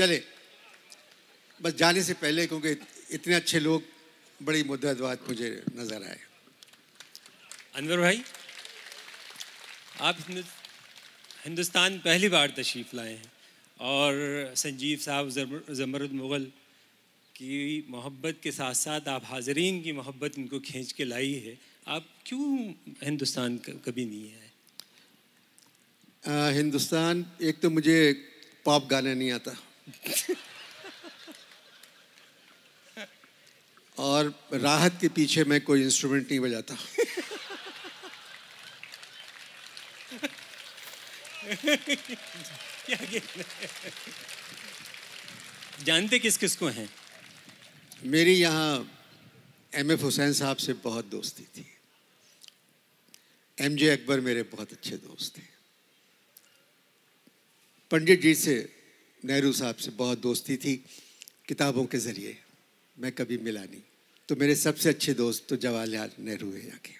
चले। बस जाने से पहले क्योंकि इतने अच्छे लोग बड़ी मुद्दत बाद मुझे नज़र आए। अनवर भाई आप हिंदुस्तान पहली बार तशरीफ़ लाए हैं और संजीव साहब ज़मरुद मुग़ल की मोहब्बत के साथ साथ आप हाजरीन की मोहब्बत इनको खींच के लाई है। आप क्यों हिंदुस्तान कभी नहीं आए? हिंदुस्तान एक तो मुझे पॉप गाना नहीं आता। और राहत के पीछे मैं कोई इंस्ट्रूमेंट नहीं बजाता। जानते किस किस को हैं? मेरी यहाँ एम एफ़ हुसैन साहब से बहुत दोस्ती थी। एम जे अकबर मेरे बहुत अच्छे दोस्त थे पंडित जी से नेहरू साहब से बहुत दोस्ती थी किताबों के ज़रिए। मैं कभी मिला नहीं। तो मेरे सबसे अच्छे दोस्त तो जवाहरलाल नेहरू है यहाँ के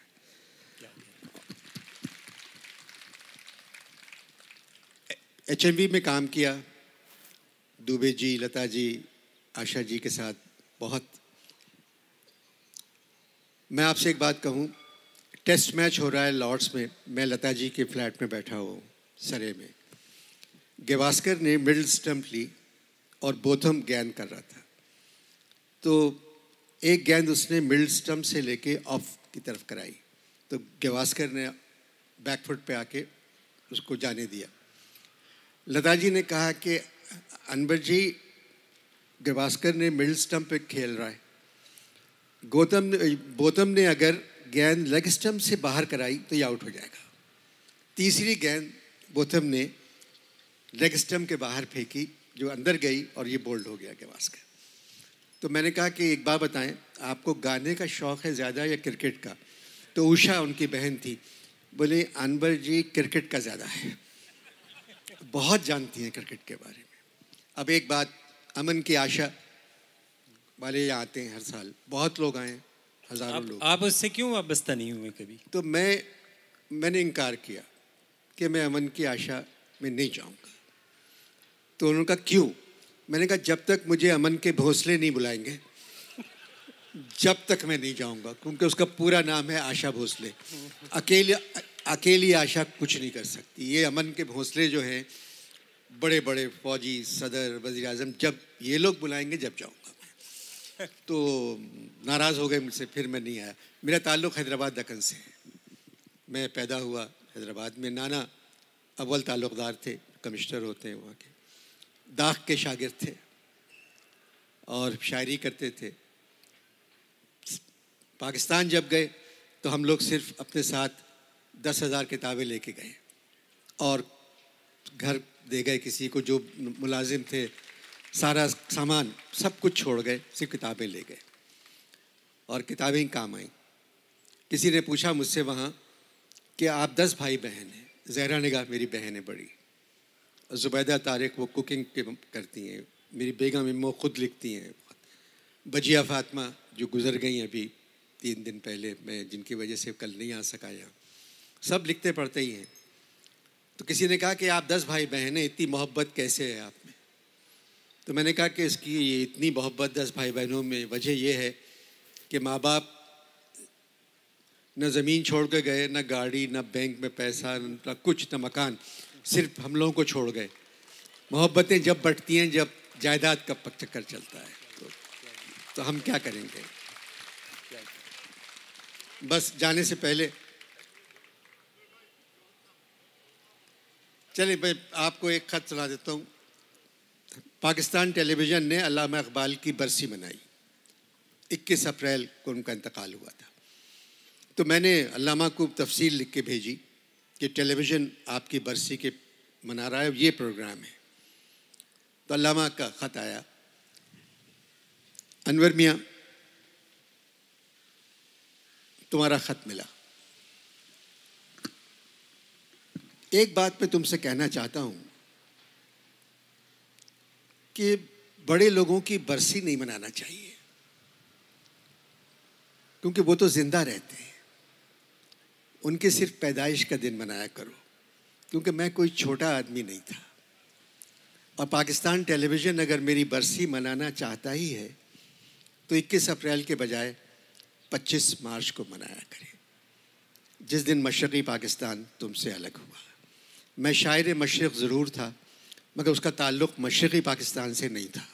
एच में काम किया। दुबे जी, लता जी, आशा जी के साथ बहुत। मैं आपसे एक बात कहूँ। टेस्ट मैच हो रहा है लॉर्ड्स में। मैं लता जी के फ्लैट में बैठा हूँ, सरे में। गेवास्कर ने मिडिल स्टम्प ली और बोथम गेंद कर रहा था। तो एक गेंद उसने मिडिल स्टम्प से लेके ऑफ़ की तरफ़ कराई। तो गवास्कर ने बैकफुट पे आके उसको जाने दिया। लता जी ने कहा कि, अनवर जी, गवास्कर ने मिडिल स्टम्प पे खेल रहा है। गौतम ने, बोतम ने अगर गेंद लेग स्टम्प से बाहर कराई तो ये आउट हो जाएगा। तीसरी गेंद बोतम ने लेग स्टम्प के बाहर फेंकी, जो अंदर गई और ये बोल्ड हो गया गवास्कर। तो मैंने कहा कि एक बात बताएँ आपको गाने का शौक़ है ज़्यादा या क्रिकेट का? तो उषा उनकी बहन थी। बोले अनवर जी क्रिकेट का ज़्यादा है। बहुत जानती हैं क्रिकेट के बारे में। अब एक बात अमन की आशा वाले यहाँ आते हैं हर साल। बहुत लोग आए हज़ारों लोग। आप उससे क्यों वाबस्ता नहीं हुए कभी? तो मैं मैंने इनकार किया कि मैं अमन की आशा में नहीं जाऊँगा। तो उन्होंने कहा क्यों? मैंने कहा जब तक मुझे अमन के भोसले नहीं बुलाएँगे जब तक मैं नहीं जाऊँगा क्योंकि उसका पूरा नाम है आशा भोसले। अकेले अकेली आशा कुछ नहीं कर सकती। ये अमन के भोसले जो हैं बड़े बड़े फौजी सदर वजी अजम जब ये लोग बुलाएँगे जब जाऊँगा मैं। तो नाराज़ हो गए मुझसे फिर मैं नहीं आया। मेरा ताल्लुक़ हैदराबाद दक्कन से है। मैं पैदा हुआ हैदराबाद में। नाना अव्वल ताल्लुकदार थे कमिश्नर होते हैं वहाँ के। दाख के शागिर थे और शायरी करते थे। पाकिस्तान जब गए तो हम लोग सिर्फ़ अपने साथ दस हज़ार किताबें लेके गए और घर दे गए किसी को, जो मुलाजिम थे, सारा सामान, सब कुछ छोड़ गए, सिर्फ़ किताबें ले गए। और किताबें काम आई। किसी ने पूछा मुझसे वहाँ कि आप दस भाई बहन हैं? जहरा निगाह मेरी बहन है बड़ी। ज़ुबैदा तारिक वो कुकिंग के करती हैं। मेरी बेगम इमो खुद लिखती हैं। बजिया फातमा, जो गुज़र गई अभी, तीन दिन पहले, मैं जिनकी वजह से कल नहीं आ सका यहाँ। सब लिखते पढ़ते ही हैं। तो किसी ने कहा कि आप दस भाई बहन हैं, इतनी मोहब्बत कैसे है आप में? तो मैंने कहा कि इसकी ये इतनी मोहब्बत दस भाई बहनों में, वजह यह है कि माँ बाप न ज़मीन छोड़ के गए, न गाड़ी, न बैंक में पैसा, न कुछ, न मकान। सिर्फ़ हम लोगों को छोड़ गए। मोहब्बतें जब बटती हैं जब जायदाद का चक्कर चलता है। तो, तो हम क्या करेंगे? बस जाने से पहले चलिए मैं आपको एक ख़त सुना देता हूँ। पाकिस्तान टेलीविज़न ने अलामा इकबाल की बरसी मनाई। 21 अप्रैल को उनका इंतकाल हुआ था। तो मैंने अलामा को तफसील लिख के भेजी। कि टेलीविज़न आपकी बरसी के मना रहा है ये प्रोग्राम है। तो अलामा का ख़त आया। अनवर मियाँ, तुम्हारा ख़त मिला। एक बात मैं तुमसे कहना चाहता हूँ कि बड़े लोगों की बरसी नहीं मनाना चाहिए, क्योंकि वो तो ज़िंदा रहते हैं। उनके सिर्फ़ पैदाइश का दिन मनाया करो, क्योंकि मैं कोई छोटा आदमी नहीं था। और पाकिस्तान टेलीविज़न अगर मेरी बरसी मनाना चाहता ही है तो 21 अप्रैल के बजाय 25 मार्च को मनाया करें। जिस दिन मशरक़ी पाकिस्तान तुमसे अलग हुआ। मैं शायर मशरक़ ज़रूर था, मगर उसका ताल्लुक़ मशरक़ी पाकिस्तान से नहीं था।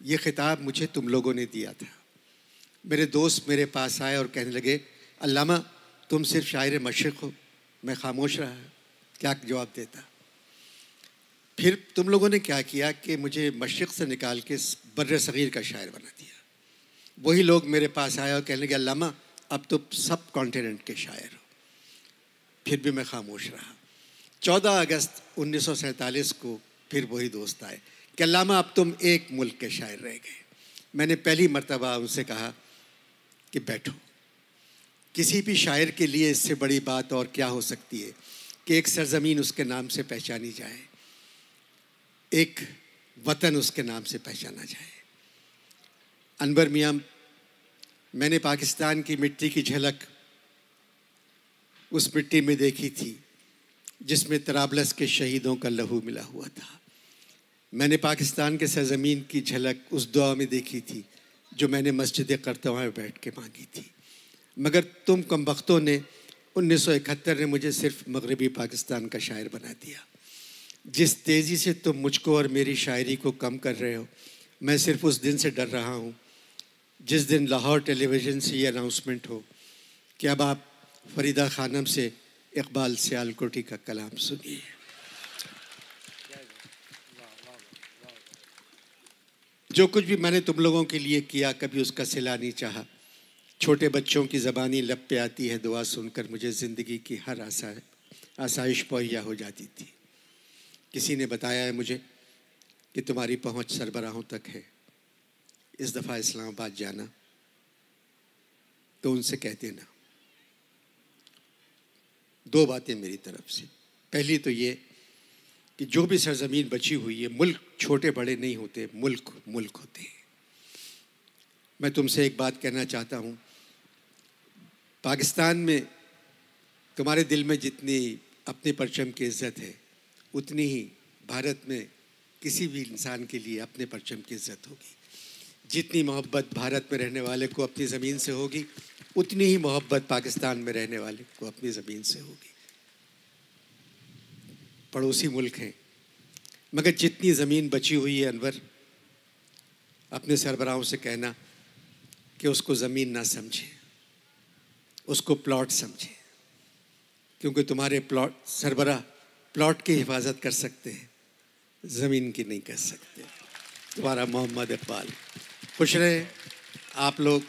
ये ख़िताब मुझे तुम लोगों ने दिया था। मेरे दोस्त मेरे पास आए और कहने लगे, अल्लामा तुम सिर्फ़ शायर मशरक़ हो। मैं खामोश रहा, क्या जवाब देता? फिर तुम लोगों ने क्या किया कि मुझे मशरक़ से निकाल के बर सग़ीर का शायर बना दिया। वही लोग मेरे पास आए और कहने लगे लामा अब तो सब कॉन्टिनेंट के शायर हो। फिर भी मैं खामोश रहा। चौदह अगस्त उन्नीस सौ सैंतालीस को फिर वही दोस्त आए कि, अल्लामा, अब तुम एक मुल्क के शायर रह गए। मैंने पहली मरतबा उनसे कहा कि, बैठो। किसी भी शायर के लिए इससे बड़ी बात और क्या हो सकती है कि एक सरजमीन उसके नाम से पहचानी जाए, एक वतन उसके नाम से पहचाना जाए। अनवर मियाँ, मैंने पाकिस्तान की मिट्टी की झलक उस मिट्टी में देखी थी, जिसमें तराबलस के शहीदों का लहू मिला हुआ था। मैंने पाकिस्तान के सरजमीन की झलक उस दुआ में देखी थी, जो मैंने मस्जिद करतवा में बैठ के मांगी थी। मगर तुम कम वक्तों ने उन्नीस सौ इकहत्तर ने मुझे सिर्फ़ मगरबी पाकिस्तान का शायर बना दिया। जिस तेज़ी से तुम मुझको और मेरी शायरी को कम कर रहे हो, मैं सिर्फ़ उस दिन से डर रहा हूँ, जिस दिन लाहौर टेलीविज़न से ये अनाउंसमेंट हो कि अब आप फरीदा खानम से इकबाल सियालकोटी का कलाम सुनिए। जो कुछ भी मैंने तुम लोगों के लिए किया, कभी उसका सिला नहीं चाहा। छोटे बच्चों की ज़बानी लब पे आती है, दुआ सुनकर मुझे ज़िंदगी की हर आसा आसाइश मुहैया हो जाती थी। किसी ने बताया है मुझे कि तुम्हारी पहुँच सरबराहों तक है। इस दफ़ा इस्लामाबाद जाना। तो उनसे कह देना दो बातें मेरी तरफ़ से। पहली तो ये कि जो भी सरजमीन बची हुई है, मुल्क छोटे बड़े नहीं होते, मुल्क मुल्क होते हैं। मैं तुमसे एक बात कहना चाहता हूँ पाकिस्तान में तुम्हारे दिल में जितनी अपने परचम की इज़्ज़त है, उतनी ही भारत में किसी भी इंसान के लिए अपने परचम की इज़्ज़त होगी। जितनी मोहब्बत भारत में रहने वाले को अपनी ज़मीन से होगी, उतनी ही मोहब्बत पाकिस्तान में रहने वाले को अपनी ज़मीन से होगी। पड़ोसी मुल्क हैं, मगर जितनी ज़मीन बची हुई है अनवर, अपने सरबराहों से कहना कि उसको ज़मीन ना समझे। उसको प्लॉट समझे, क्योंकि तुम्हारे प्लॉट, सरबरा प्लॉट की हिफाजत कर सकते हैं, ज़मीन की नहीं कर सकते। तुम्हारा मोहम्मद इकबाल। खुश रहे, आप लोग